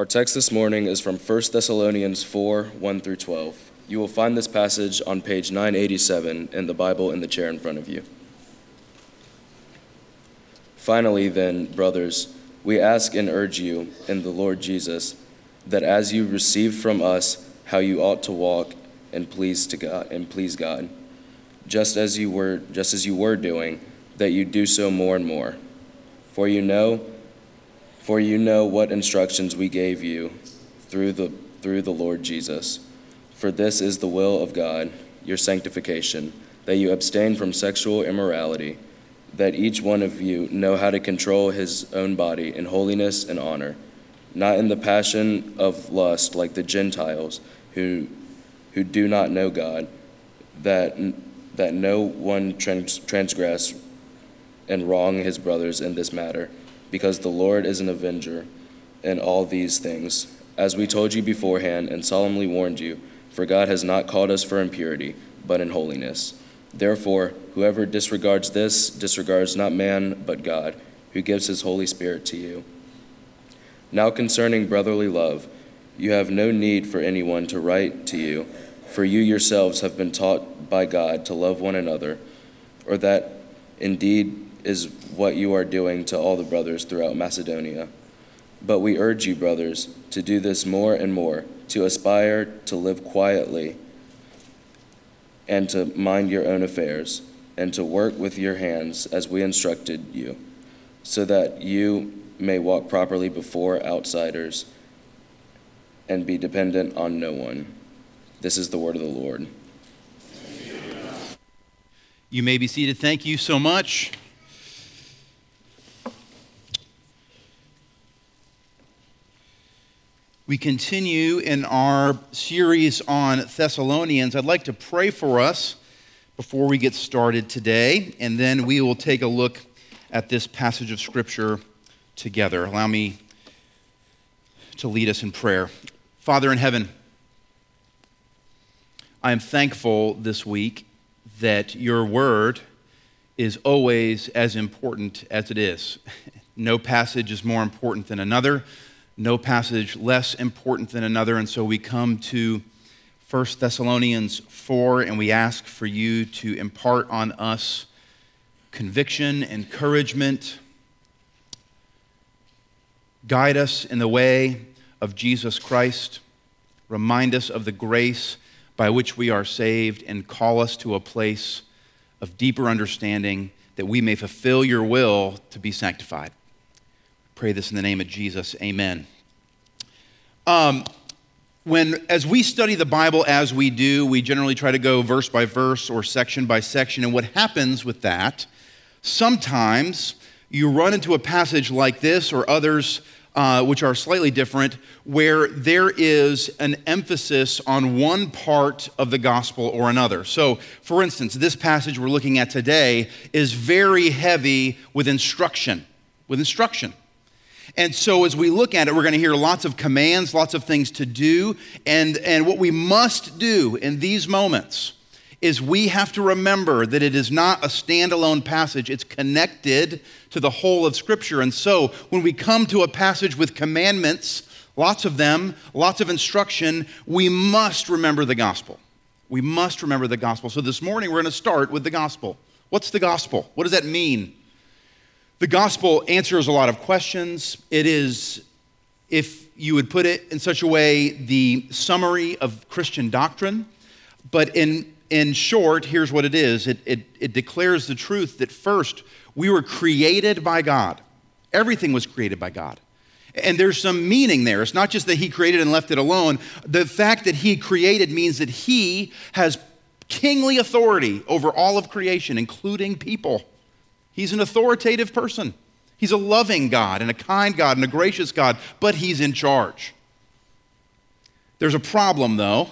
Our text this morning is from 1 Thessalonians 4 1 through 12. You will find this passage on page 987 in the Bible in the chair in front of you. Finally, then, brothers, we ask and urge you in the Lord Jesus that as you receive from us how you ought to walk and please to God and please God, just as you were just as you were doing, that you do so more and more. For you know for you know what instructions we gave you through the through the Lord Jesus. For this is the will of God, your sanctification, that you abstain from sexual immorality that each one of you know how to control his own body in holiness and honor, not in the passion of lust like the Gentiles who, who do not know God, that, that no one trans, transgress and wrong his brothers in this matter, because the Lord is an avenger in all these things, as we told you beforehand and solemnly warned you, for God has not called us for impurity, but in holiness. Therefore, whoever disregards this disregards not man, but God, who gives his Holy Spirit to you. Now, concerning brotherly love, you have no need for anyone to write to you, for you yourselves have been taught by God to love one another, or that indeed is what you are doing to all the brothers throughout Macedonia. But we urge you, brothers, to do this more and more, to aspire to live quietly and to mind your own affairs, and to work with your hands as we instructed you, so that you may walk properly before outsiders and be dependent on no one. This is the word of the Lord. You may be seated. Thank you so much. We continue in our series on Thessalonians. I'd like to pray for us before we get started today, and then we will take a look at this passage of Scripture together. Allow me to lead us in prayer. Father in heaven, I am thankful this week that your word is always as important as it is. No passage is more important than another no passage less important than another. And so we come to 1 Thessalonians 4 and we ask for you to impart on us conviction, encouragement, guide us in the way of Jesus Christ, remind us of the grace by which we are saved, and call us to a place of deeper understanding that we may fulfill your will to be sanctified. Pray this in the name of Jesus. Amen. Um, when, as we study the Bible as we do, we generally try to go verse by verse or section by section. And what happens with that, sometimes you run into a passage like this or others uh, which are slightly different, where there is an emphasis on one part of the gospel or another. So, for instance, this passage we're looking at today is very heavy with instruction. With instruction. And so, as we look at it, we're going to hear lots of commands, lots of things to do. And, and what we must do in these moments is we have to remember that it is not a standalone passage, it's connected to the whole of Scripture. And so, when we come to a passage with commandments, lots of them, lots of instruction, we must remember the gospel. We must remember the gospel. So, this morning, we're going to start with the gospel. What's the gospel? What does that mean? The gospel answers a lot of questions. It is, if you would put it in such a way, the summary of Christian doctrine. But in, in short, here's what it is it, it, it declares the truth that first, we were created by God. Everything was created by God. And there's some meaning there. It's not just that He created and left it alone. The fact that He created means that He has kingly authority over all of creation, including people. He's an authoritative person. He's a loving God and a kind God and a gracious God, but he's in charge. There's a problem, though.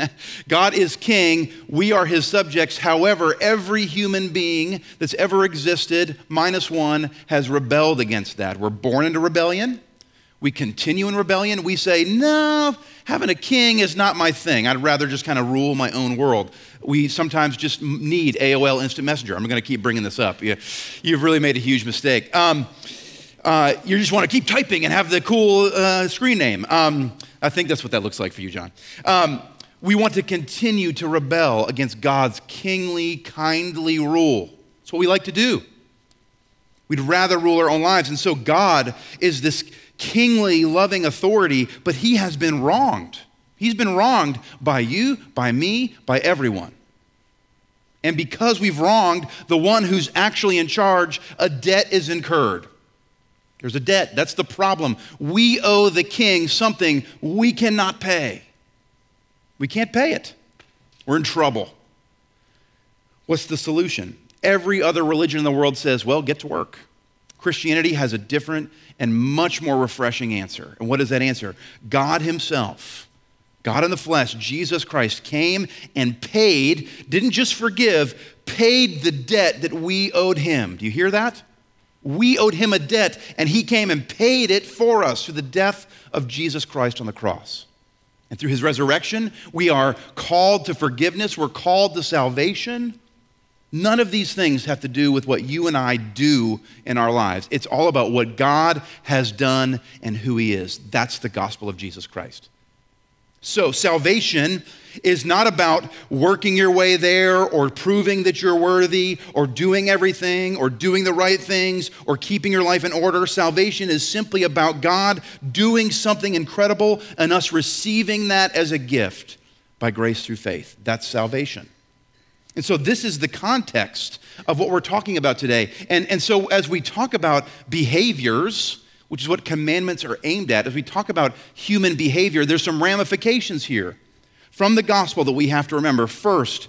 God is king. We are his subjects. However, every human being that's ever existed, minus one, has rebelled against that. We're born into rebellion. We continue in rebellion. We say, no, having a king is not my thing. I'd rather just kind of rule my own world. We sometimes just need AOL Instant Messenger. I'm going to keep bringing this up. You, have really made a huge mistake. Um, uh, you just want to keep typing and have the cool uh, screen name. Um, I think that's what that looks like for you, John. Um, we want to continue to rebel against God's kingly, kindly rule. That's what we like to do. We'd rather rule our own lives. And so God is this kingly, loving authority, but he has been wronged. He's been wronged by you, by me, by everyone. And because we've wronged the one who's actually in charge, a debt is incurred. There's a debt. That's the problem. We owe the king something we cannot pay. We can't pay it. We're in trouble. What's the solution? Every other religion in the world says, well, get to work. Christianity has a different and much more refreshing answer. And what is that answer? God Himself, God in the flesh, Jesus Christ, came and paid, didn't just forgive, paid the debt that we owed Him. Do you hear that? We owed him a debt, and he came and paid it for us through the death of Jesus Christ on the cross. And through his resurrection, we are called to forgiveness, we're called to salvation. None of these things have to do with what you and I do in our lives. It's all about what God has done and who he is. That's the gospel of Jesus Christ. So, salvation is not about working your way there or proving that you're worthy or doing everything or doing the right things or keeping your life in order. Salvation is simply about God doing something incredible and us receiving that as a gift by grace through faith. That's salvation. And so, this is the context of what we're talking about today. And, and so, as we talk about behaviors, which is what commandments are aimed at, as we talk about human behavior, there's some ramifications here from the gospel that we have to remember. First,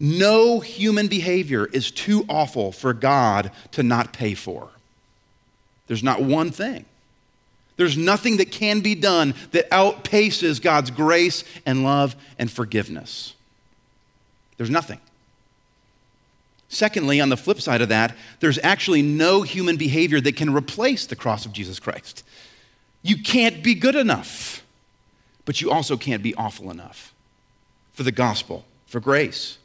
no human behavior is too awful for God to not pay for. There's not one thing. There's nothing that can be done that outpaces God's grace and love and forgiveness. There's nothing. Secondly, on the flip side of that, there's actually no human behavior that can replace the cross of Jesus Christ. You can't be good enough, but you also can't be awful enough for the gospel, for grace.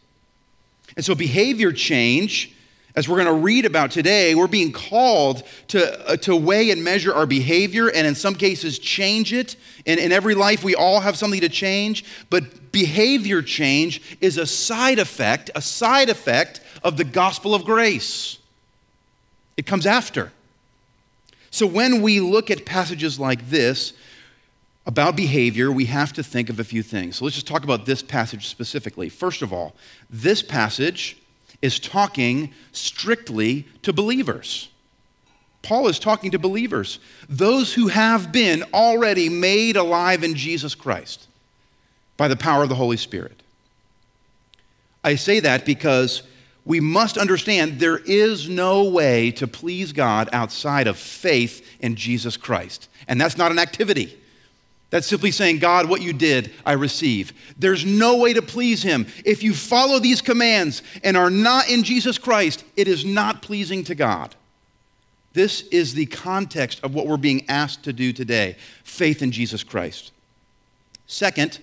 And so, behavior change, as we're going to read about today, we're being called to, uh, to weigh and measure our behavior and, in some cases, change it. In every life, we all have something to change, but behavior change is a side effect, a side effect of the gospel of grace. It comes after. So when we look at passages like this about behavior, we have to think of a few things. So let's just talk about this passage specifically. First of all, this passage is talking strictly to believers. Paul is talking to believers, those who have been already made alive in Jesus Christ by the power of the Holy Spirit. I say that because we must understand there is no way to please God outside of faith in Jesus Christ. And that's not an activity. That's simply saying, God, what you did, I receive. There's no way to please Him. If you follow these commands and are not in Jesus Christ, it is not pleasing to God. This is the context of what we're being asked to do today faith in Jesus Christ. Second,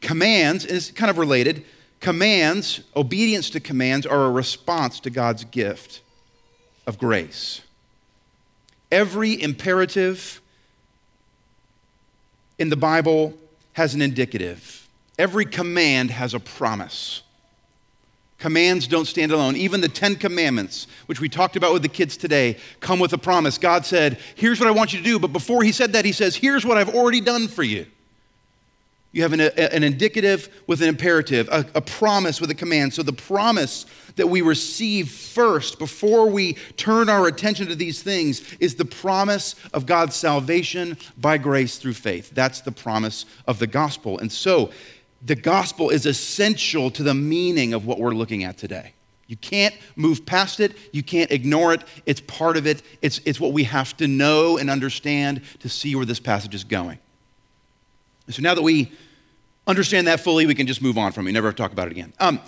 commands, and it's kind of related, Commands, obedience to commands, are a response to God's gift of grace. Every imperative in the Bible has an indicative, every command has a promise. Commands don't stand alone. Even the Ten Commandments, which we talked about with the kids today, come with a promise. God said, Here's what I want you to do. But before He said that, He says, Here's what I've already done for you. You have an, an indicative with an imperative, a, a promise with a command. So the promise that we receive first before we turn our attention to these things is the promise of God's salvation by grace through faith. That's the promise of the gospel. And so the gospel is essential to the meaning of what we're looking at today. You can't move past it. You can't ignore it. It's part of it. It's, it's what we have to know and understand to see where this passage is going. So now that we understand that fully, we can just move on from it. Never talk about it again. Um,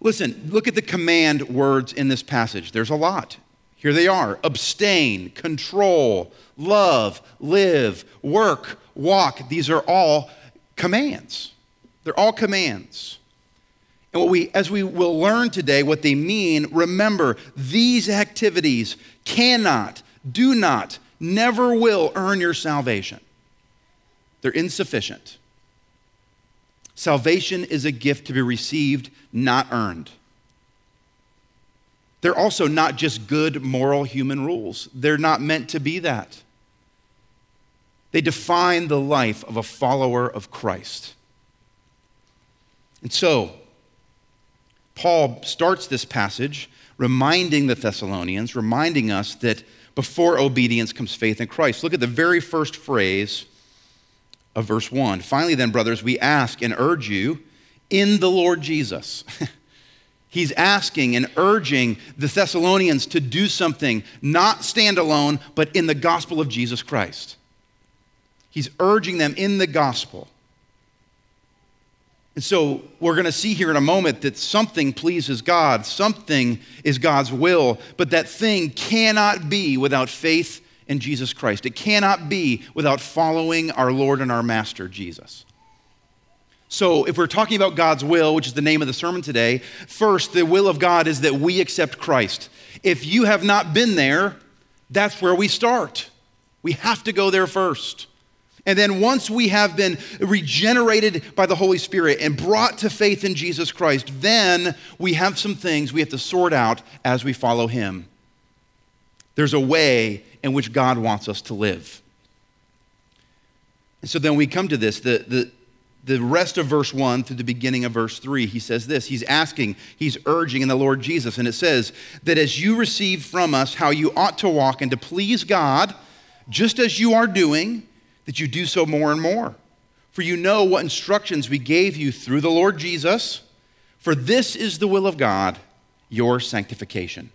listen, look at the command words in this passage. There's a lot. Here they are abstain, control, love, live, work, walk. These are all commands. They're all commands. And what we, as we will learn today, what they mean, remember, these activities cannot, do not, never will earn your salvation. They're insufficient. Salvation is a gift to be received, not earned. They're also not just good moral human rules, they're not meant to be that. They define the life of a follower of Christ. And so, Paul starts this passage reminding the Thessalonians, reminding us that before obedience comes faith in Christ. Look at the very first phrase of verse 1. Finally, then, brothers, we ask and urge you in the Lord Jesus. He's asking and urging the Thessalonians to do something, not stand alone, but in the gospel of Jesus Christ. He's urging them in the gospel. And so we're going to see here in a moment that something pleases God, something is God's will, but that thing cannot be without faith in Jesus Christ. It cannot be without following our Lord and our Master, Jesus. So, if we're talking about God's will, which is the name of the sermon today, first, the will of God is that we accept Christ. If you have not been there, that's where we start. We have to go there first. And then once we have been regenerated by the Holy Spirit and brought to faith in Jesus Christ, then we have some things we have to sort out as we follow Him. There's a way in which God wants us to live. And so then we come to this. The, the, the rest of verse 1 through the beginning of verse 3, he says this. He's asking, he's urging in the Lord Jesus. And it says that as you receive from us how you ought to walk and to please God, just as you are doing, that you do so more and more. For you know what instructions we gave you through the Lord Jesus. For this is the will of God, your sanctification.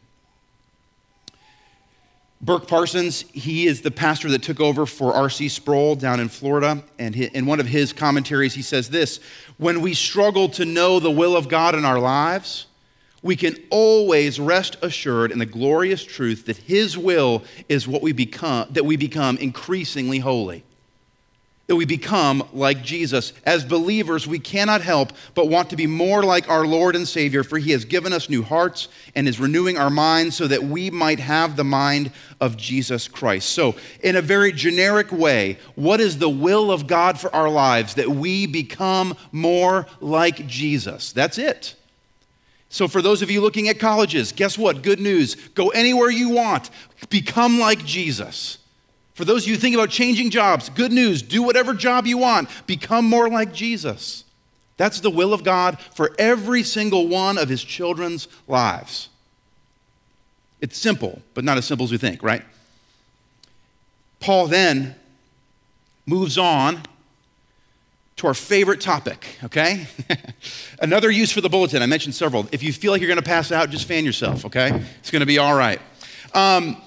Burk Parsons, he is the pastor that took over for R.C. Sproul down in Florida. And in one of his commentaries, he says this When we struggle to know the will of God in our lives, we can always rest assured in the glorious truth that his will is what we become, that we become increasingly holy that we become like Jesus. As believers, we cannot help but want to be more like our Lord and Savior, for He has given us new hearts and is renewing our minds so that we might have the mind of Jesus Christ. So, in a very generic way, what is the will of God for our lives? That we become more like Jesus. That's it. So, for those of you looking at colleges, guess what? Good news. Go anywhere you want, become like Jesus. For those of you thinking about changing jobs, good news do whatever job you want, become more like Jesus. That's the will of God for every single one of his children's lives. It's simple, but not as simple as we think, right? Paul then moves on to our favorite topic, okay? Another use for the bulletin. I mentioned several. If you feel like you're going to pass out, just fan yourself, okay? It's going to be all right. Um,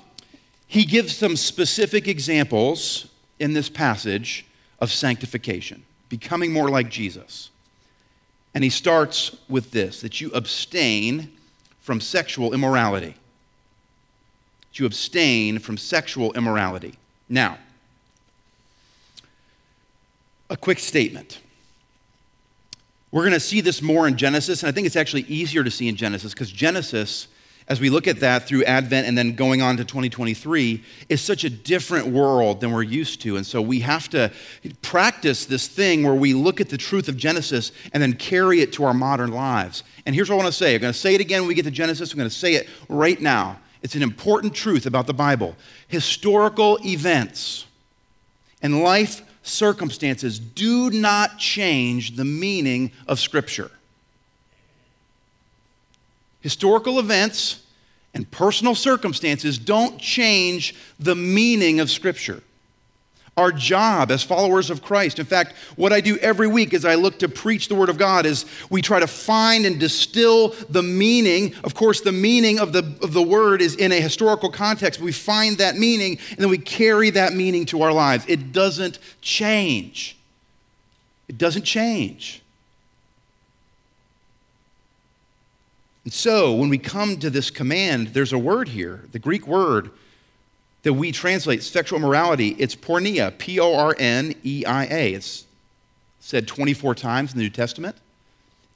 he gives some specific examples in this passage of sanctification, becoming more like Jesus. And he starts with this that you abstain from sexual immorality. That you abstain from sexual immorality. Now, a quick statement. We're going to see this more in Genesis, and I think it's actually easier to see in Genesis because Genesis as we look at that through Advent and then going on to 2023, is such a different world than we're used to. And so we have to practice this thing where we look at the truth of Genesis and then carry it to our modern lives. And here's what I want to say I'm going to say it again when we get to Genesis. I'm going to say it right now. It's an important truth about the Bible. Historical events and life circumstances do not change the meaning of Scripture. Historical events and personal circumstances don't change the meaning of Scripture. Our job as followers of Christ, in fact, what I do every week as I look to preach the Word of God is we try to find and distill the meaning. Of course, the meaning of the, of the Word is in a historical context. We find that meaning and then we carry that meaning to our lives. It doesn't change. It doesn't change. And so, when we come to this command, there's a word here, the Greek word that we translate sexual morality, It's porneia, P O R N E I A. It's said 24 times in the New Testament,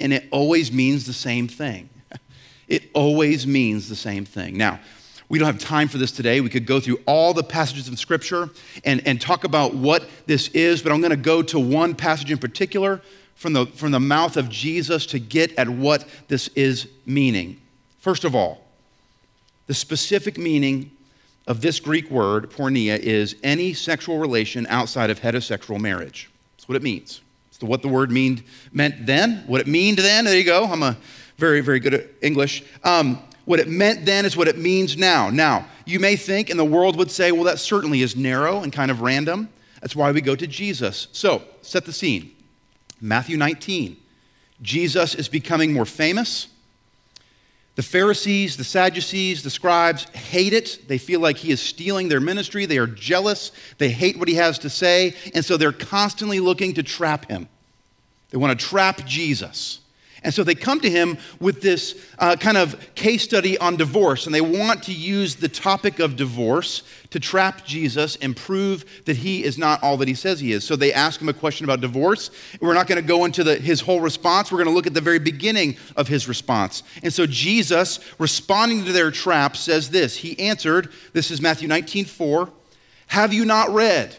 and it always means the same thing. It always means the same thing. Now, We don't have time for this today. We could go through all the passages in Scripture and, and talk about what this is, but I'm going to go to one passage in particular from the, from the mouth of Jesus to get at what this is meaning. First of all, the specific meaning of this Greek word, porneia, is any sexual relation outside of heterosexual marriage. That's what it means. It's what the word mean, meant then, what it meant then. There you go. I'm a very, very good at English. Um, what it meant then is what it means now. Now, you may think, and the world would say, well, that certainly is narrow and kind of random. That's why we go to Jesus. So, set the scene. Matthew 19. Jesus is becoming more famous. The Pharisees, the Sadducees, the scribes hate it. They feel like he is stealing their ministry. They are jealous. They hate what he has to say. And so they're constantly looking to trap him. They want to trap Jesus. And so they come to him with this uh, kind of case study on divorce, and they want to use the topic of divorce to trap Jesus and prove that he is not all that he says he is. So they ask him a question about divorce. We're not going to go into the, his whole response. We're going to look at the very beginning of his response. And so Jesus, responding to their trap, says this He answered, this is Matthew 19 4, Have you not read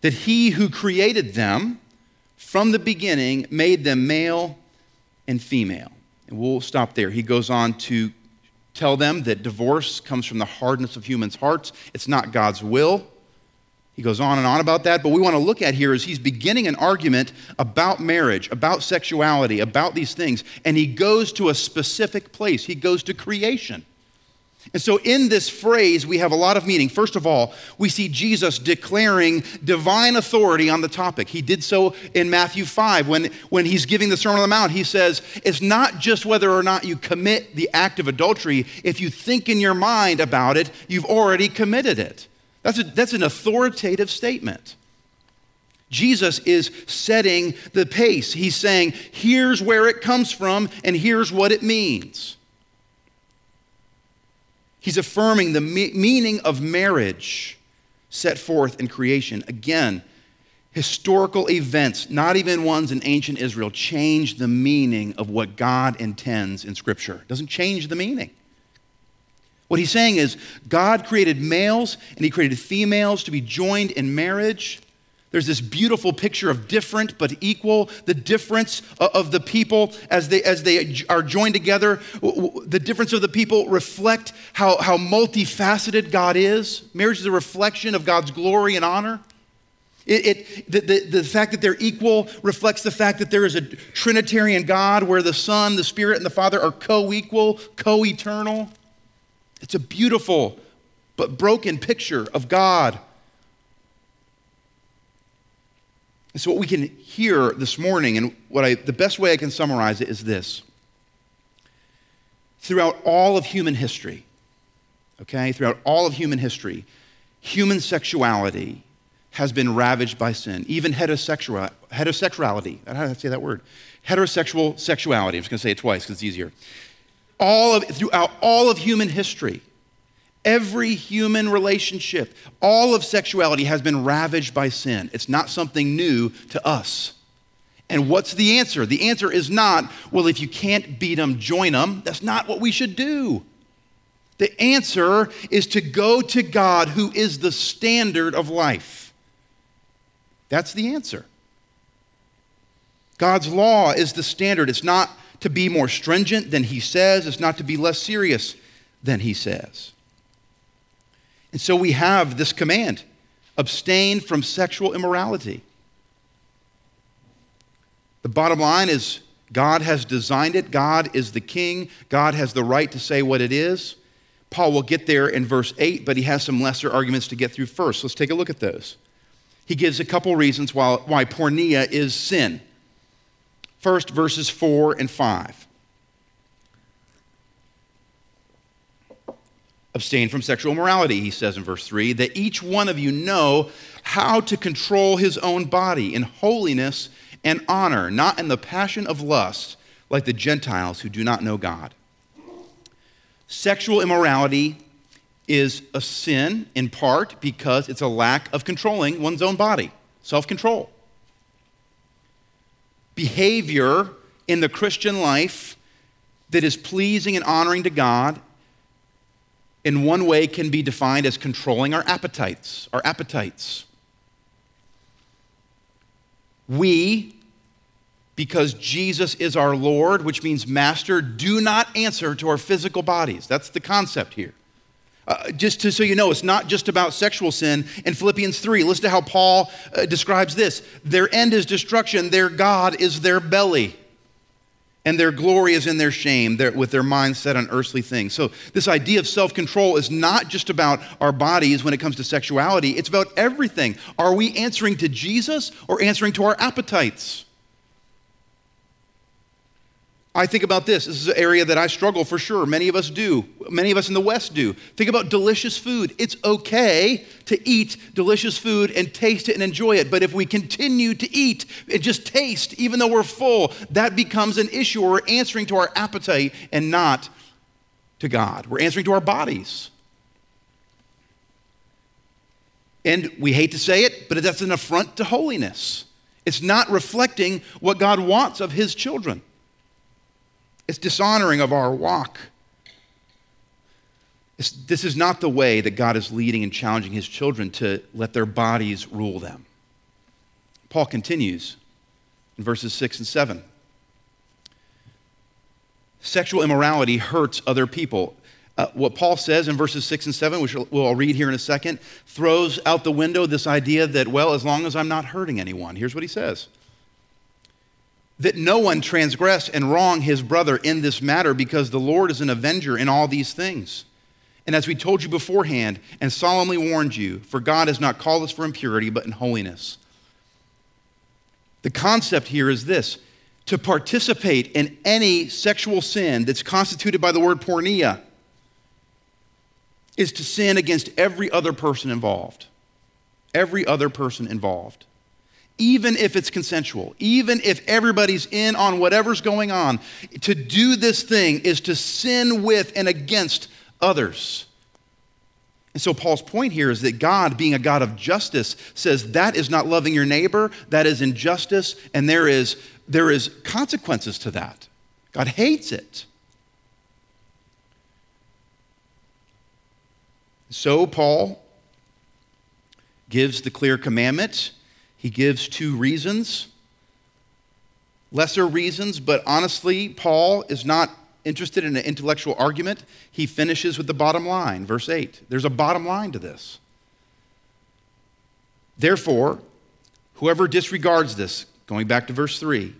that he who created them, from the beginning made them male and female. And we'll stop there. He goes on to tell them that divorce comes from the hardness of humans' hearts, it's not God's will. He goes on and on about that, but we want to look at here is he's beginning an argument about marriage, about sexuality, about these things, and he goes to a specific place. He goes to creation. And so, in this phrase, we have a lot of meaning. First of all, we see Jesus declaring divine authority on the topic. He did so in Matthew 5 when, when he's giving the Sermon on the Mount. He says, It's not just whether or not you commit the act of adultery. If you think in your mind about it, you've already committed it. That's, a, that's an authoritative statement. Jesus is setting the pace. He's saying, Here's where it comes from, and here's what it means. He's affirming the me- meaning of marriage set forth in creation. Again, historical events, not even ones in ancient Israel, change the meaning of what God intends in Scripture. It doesn't change the meaning. What he's saying is God created males and he created females to be joined in marriage. There's this beautiful picture of different but equal, the difference of the people as they, as they are joined together. The difference of the people reflect how, how multifaceted God is. Marriage is a reflection of God's glory and honor. It, it, the, the, the fact that they're equal reflects the fact that there is a Trinitarian God where the Son, the Spirit, and the Father are co equal, co eternal. It's a beautiful but broken picture of God And so, what we can hear this morning, and what I, the best way I can summarize it is this. Throughout all of human history, okay, throughout all of human history, human sexuality has been ravaged by sin. Even heterosexual, heterosexuality, I don't know how to say that word. Heterosexual sexuality, I'm just to say it twice because it's easier. All of, throughout all of human history, Every human relationship, all of sexuality has been ravaged by sin. It's not something new to us. And what's the answer? The answer is not, well, if you can't beat them, join them. That's not what we should do. The answer is to go to God, who is the standard of life. That's the answer. God's law is the standard. It's not to be more stringent than He says, it's not to be less serious than He says. And so we have this command abstain from sexual immorality. The bottom line is God has designed it, God is the king, God has the right to say what it is. Paul will get there in verse 8, but he has some lesser arguments to get through first. Let's take a look at those. He gives a couple reasons why, why porneia is sin. First, verses 4 and 5. Abstain from sexual immorality, he says in verse 3, that each one of you know how to control his own body in holiness and honor, not in the passion of lust, like the Gentiles who do not know God. Sexual immorality is a sin in part because it's a lack of controlling one's own body, self control. Behavior in the Christian life that is pleasing and honoring to God in one way, can be defined as controlling our appetites. Our appetites. We, because Jesus is our Lord, which means master, do not answer to our physical bodies. That's the concept here. Uh, just to, so you know, it's not just about sexual sin. In Philippians 3, listen to how Paul uh, describes this their end is destruction, their God is their belly and their glory is in their shame, with their minds set on earthly things. So, this idea of self control is not just about our bodies when it comes to sexuality, it's about everything. Are we answering to Jesus or answering to our appetites? I think about this. This is an area that I struggle for sure. Many of us do. Many of us in the West do. Think about delicious food. It's okay to eat delicious food and taste it and enjoy it. But if we continue to eat and just taste, even though we're full, that becomes an issue. We're answering to our appetite and not to God. We're answering to our bodies. And we hate to say it, but that's an affront to holiness. It's not reflecting what God wants of His children. It's dishonoring of our walk. It's, this is not the way that God is leading and challenging his children to let their bodies rule them. Paul continues in verses 6 and 7. Sexual immorality hurts other people. Uh, what Paul says in verses 6 and 7, which we'll read here in a second, throws out the window this idea that, well, as long as I'm not hurting anyone. Here's what he says that no one transgress and wrong his brother in this matter, because the Lord is an avenger in all these things. And as we told you beforehand and solemnly warned you, for God has not called us for impurity, but in holiness. The concept here is this to participate in any sexual sin that's constituted by the word porneia is to sin against every other person involved. Every other person involved even if it's consensual, even if everybody's in on whatever's going on, to do this thing is to sin with and against others. And so, Paul's point here is that God, being a God of justice, says that is not loving your neighbor, that is injustice, and there is, there is consequences to that. God hates it. So, Paul gives the clear commandment he gives two reasons, lesser reasons, but honestly, Paul is not interested in an intellectual argument. He finishes with the bottom line, verse 8. There's a bottom line to this. Therefore, whoever disregards this, going back to verse 3,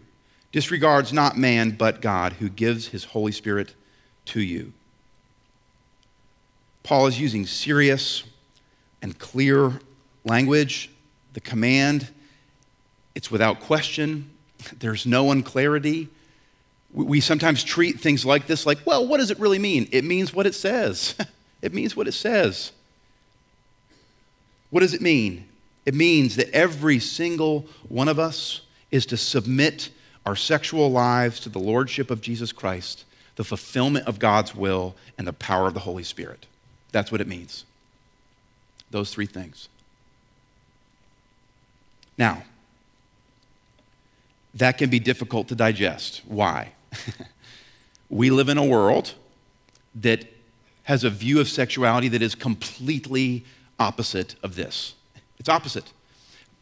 disregards not man but God who gives his Holy Spirit to you. Paul is using serious and clear language the command, it's without question. There's no unclarity. We sometimes treat things like this like, well, what does it really mean? It means what it says. it means what it says. What does it mean? It means that every single one of us is to submit our sexual lives to the lordship of Jesus Christ, the fulfillment of God's will, and the power of the Holy Spirit. That's what it means. Those three things. Now, that can be difficult to digest. Why? we live in a world that has a view of sexuality that is completely opposite of this. It's opposite.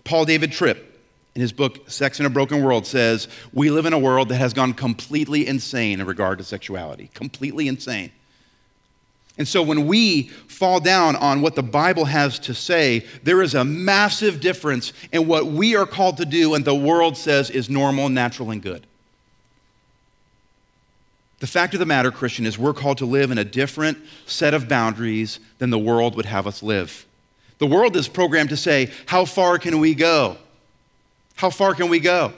Paul David Tripp, in his book Sex in a Broken World, says, We live in a world that has gone completely insane in regard to sexuality. Completely insane. And so when we fall down on what the Bible has to say, there is a massive difference in what we are called to do and the world says is normal, natural, and good. The fact of the matter, Christian, is we're called to live in a different set of boundaries than the world would have us live. The world is programmed to say, How far can we go? How far can we go?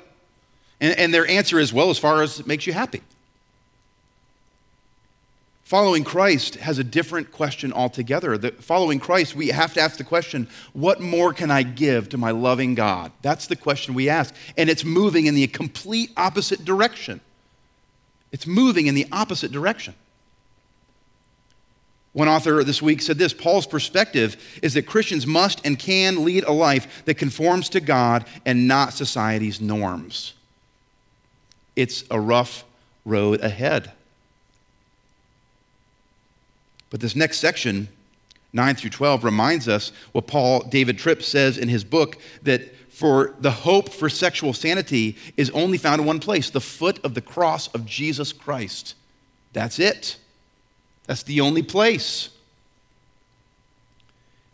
And, and their answer is, Well, as far as it makes you happy. Following Christ has a different question altogether. The, following Christ, we have to ask the question, what more can I give to my loving God? That's the question we ask. And it's moving in the complete opposite direction. It's moving in the opposite direction. One author this week said this Paul's perspective is that Christians must and can lead a life that conforms to God and not society's norms. It's a rough road ahead. But this next section, 9 through 12, reminds us what Paul David Tripp says in his book that for the hope for sexual sanity is only found in one place the foot of the cross of Jesus Christ. That's it. That's the only place.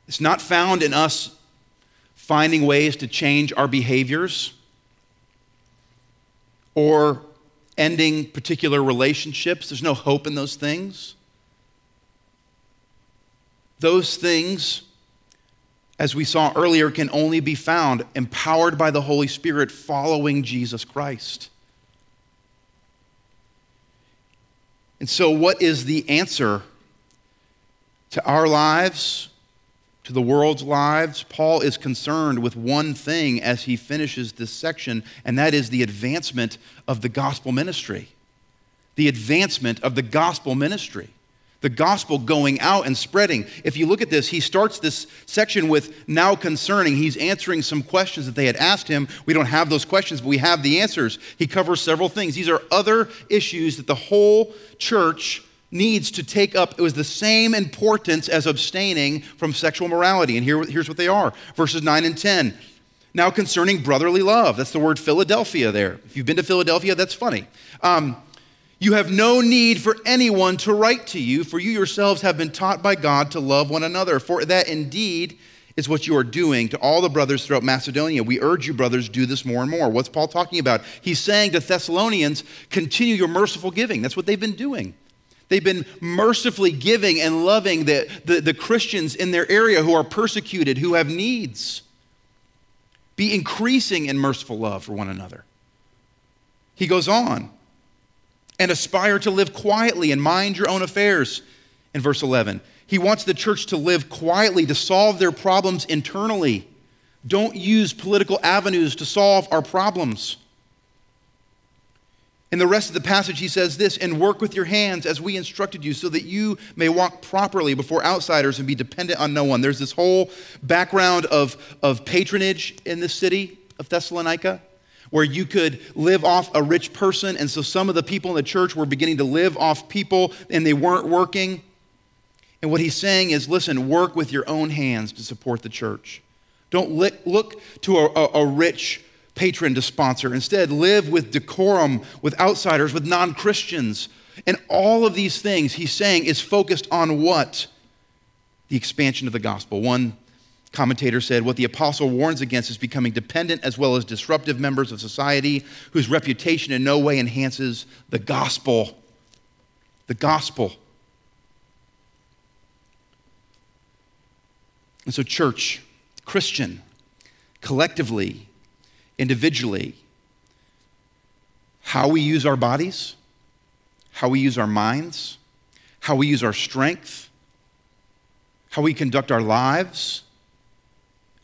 It's not found in us finding ways to change our behaviors or ending particular relationships. There's no hope in those things. Those things, as we saw earlier, can only be found empowered by the Holy Spirit following Jesus Christ. And so, what is the answer to our lives, to the world's lives? Paul is concerned with one thing as he finishes this section, and that is the advancement of the gospel ministry. The advancement of the gospel ministry the gospel going out and spreading. If you look at this, he starts this section with now concerning. He's answering some questions that they had asked him. We don't have those questions, but we have the answers. He covers several things. These are other issues that the whole church needs to take up. It was the same importance as abstaining from sexual morality. And here, here's what they are verses 9 and 10. Now, concerning brotherly love, that's the word Philadelphia there. If you've been to Philadelphia, that's funny. Um, you have no need for anyone to write to you, for you yourselves have been taught by God to love one another. For that indeed is what you are doing to all the brothers throughout Macedonia. We urge you, brothers, do this more and more. What's Paul talking about? He's saying to Thessalonians, continue your merciful giving. That's what they've been doing. They've been mercifully giving and loving the, the, the Christians in their area who are persecuted, who have needs. Be increasing in merciful love for one another. He goes on and aspire to live quietly and mind your own affairs. In verse 11, he wants the church to live quietly, to solve their problems internally. Don't use political avenues to solve our problems. In the rest of the passage, he says this and work with your hands as we instructed you, so that you may walk properly before outsiders and be dependent on no one. There's this whole background of, of patronage in the city of Thessalonica where you could live off a rich person. And so some of the people in the church were beginning to live off people and they weren't working. And what he's saying is listen, work with your own hands to support the church. Don't look to a, a, a rich patron to sponsor. Instead, live with decorum, with outsiders, with non Christians. And all of these things he's saying is focused on what? The expansion of the gospel. One commentator said what the apostle warns against is becoming dependent as well as disruptive members of society whose reputation in no way enhances the gospel. The gospel. And so, church, Christian, collectively, individually, how we use our bodies, how we use our minds, how we use our strength, how we conduct our lives,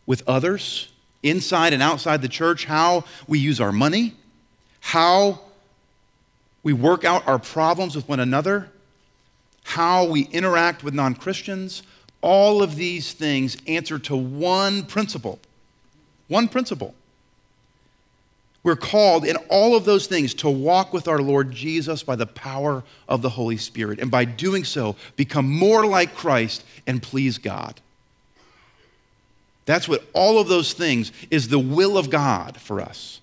with others, inside and outside the church, how we use our money, how we work out our problems with one another, how we interact with non Christians, all of these things answer to one principle. One principle. We're called in all of those things to walk with our Lord Jesus by the power of the Holy Spirit, and by doing so, become more like Christ and please God. That's what all of those things is the will of God for us.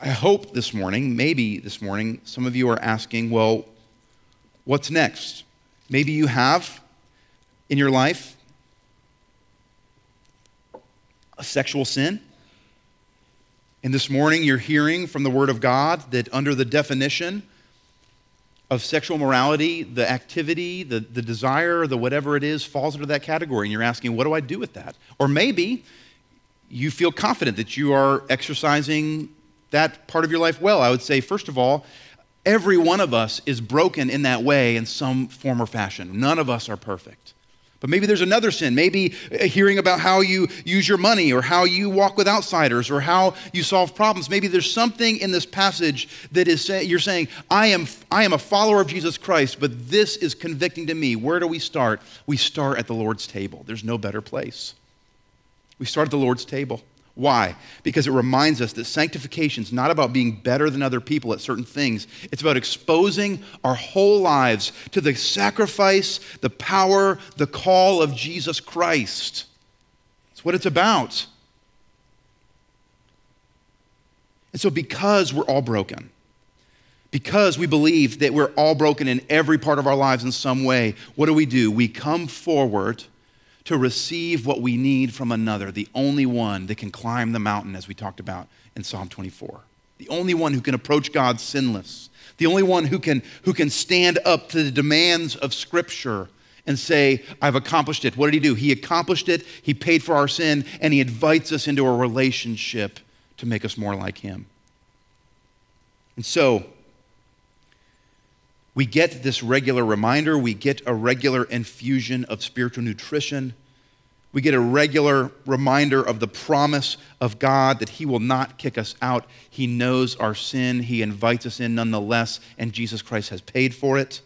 I hope this morning, maybe this morning, some of you are asking, well, what's next? Maybe you have in your life a sexual sin. And this morning you're hearing from the Word of God that under the definition of sexual morality, the activity, the, the desire, the whatever it is, falls into that category. And you're asking, what do I do with that? Or maybe you feel confident that you are exercising that part of your life well. I would say, first of all, every one of us is broken in that way in some form or fashion. None of us are perfect. But maybe there's another sin. Maybe uh, hearing about how you use your money or how you walk with outsiders or how you solve problems. Maybe there's something in this passage that is say, you're saying, I am, I am a follower of Jesus Christ, but this is convicting to me. Where do we start? We start at the Lord's table. There's no better place. We start at the Lord's table. Why? Because it reminds us that sanctification is not about being better than other people at certain things. It's about exposing our whole lives to the sacrifice, the power, the call of Jesus Christ. That's what it's about. And so, because we're all broken, because we believe that we're all broken in every part of our lives in some way, what do we do? We come forward to receive what we need from another, the only one that can climb the mountain, as we talked about in Psalm 24. The only one who can approach God sinless. The only one who can, who can stand up to the demands of Scripture and say, I've accomplished it. What did he do? He accomplished it, he paid for our sin, and he invites us into a relationship to make us more like him. And so, we get this regular reminder, we get a regular infusion of spiritual nutrition. We get a regular reminder of the promise of God that He will not kick us out. He knows our sin, He invites us in nonetheless, and Jesus Christ has paid for it.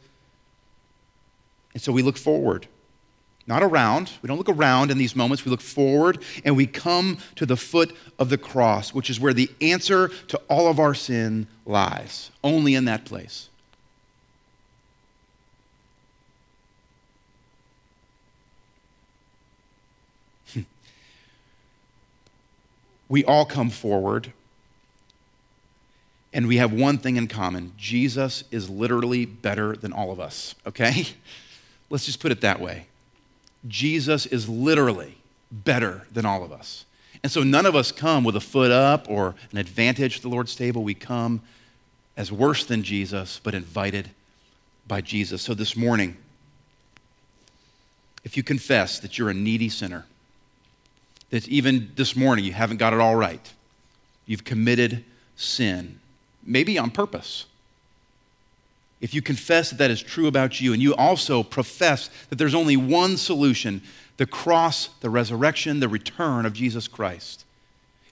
And so we look forward, not around. We don't look around in these moments. We look forward and we come to the foot of the cross, which is where the answer to all of our sin lies, only in that place. We all come forward and we have one thing in common Jesus is literally better than all of us, okay? Let's just put it that way. Jesus is literally better than all of us. And so none of us come with a foot up or an advantage to the Lord's table. We come as worse than Jesus, but invited by Jesus. So this morning, if you confess that you're a needy sinner, that even this morning you haven't got it all right. You've committed sin, maybe on purpose. If you confess that that is true about you, and you also profess that there's only one solution the cross, the resurrection, the return of Jesus Christ.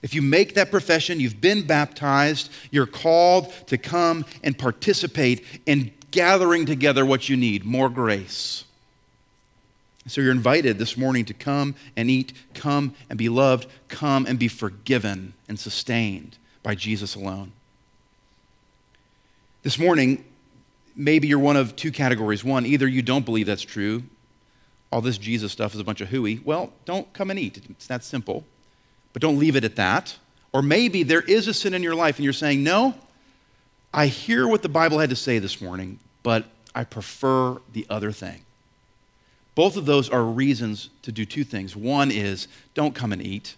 If you make that profession, you've been baptized, you're called to come and participate in gathering together what you need more grace so you're invited this morning to come and eat, come and be loved, come and be forgiven and sustained by Jesus alone. This morning, maybe you're one of two categories. One, either you don't believe that's true, all this Jesus stuff is a bunch of hooey. Well, don't come and eat. It's that simple. But don't leave it at that. Or maybe there is a sin in your life and you're saying, no, I hear what the Bible had to say this morning, but I prefer the other thing. Both of those are reasons to do two things. One is don't come and eat.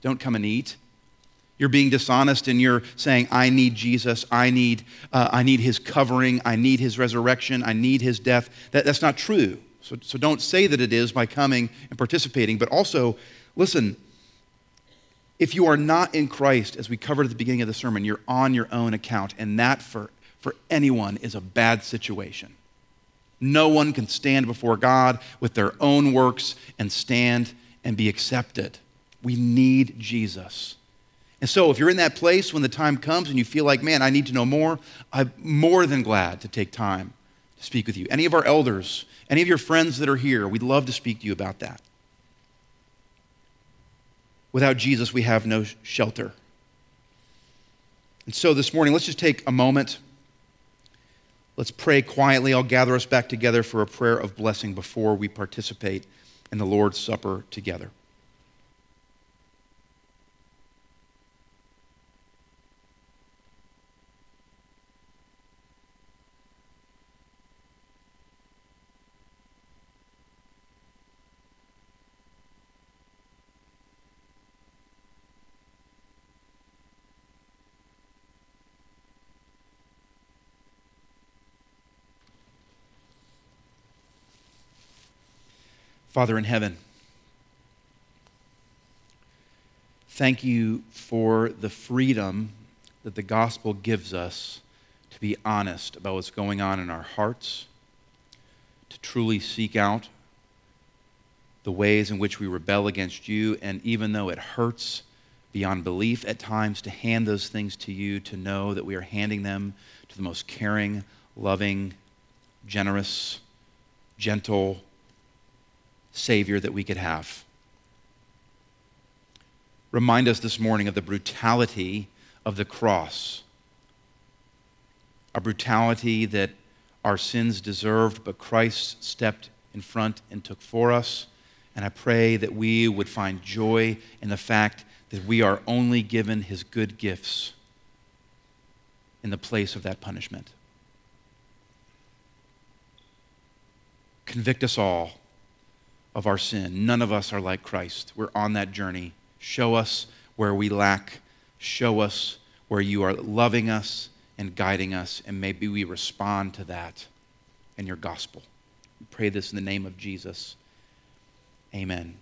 Don't come and eat. You're being dishonest and you're saying, I need Jesus. I need, uh, I need his covering. I need his resurrection. I need his death. That, that's not true. So, so don't say that it is by coming and participating. But also, listen, if you are not in Christ, as we covered at the beginning of the sermon, you're on your own account. And that for, for anyone is a bad situation. No one can stand before God with their own works and stand and be accepted. We need Jesus. And so, if you're in that place when the time comes and you feel like, man, I need to know more, I'm more than glad to take time to speak with you. Any of our elders, any of your friends that are here, we'd love to speak to you about that. Without Jesus, we have no shelter. And so, this morning, let's just take a moment Let's pray quietly. I'll gather us back together for a prayer of blessing before we participate in the Lord's Supper together. Father in heaven, thank you for the freedom that the gospel gives us to be honest about what's going on in our hearts, to truly seek out the ways in which we rebel against you, and even though it hurts beyond belief at times, to hand those things to you, to know that we are handing them to the most caring, loving, generous, gentle, Savior that we could have. Remind us this morning of the brutality of the cross, a brutality that our sins deserved, but Christ stepped in front and took for us. And I pray that we would find joy in the fact that we are only given his good gifts in the place of that punishment. Convict us all of our sin. None of us are like Christ. We're on that journey. Show us where we lack. Show us where you are loving us and guiding us, and maybe we respond to that in your gospel. We pray this in the name of Jesus. Amen.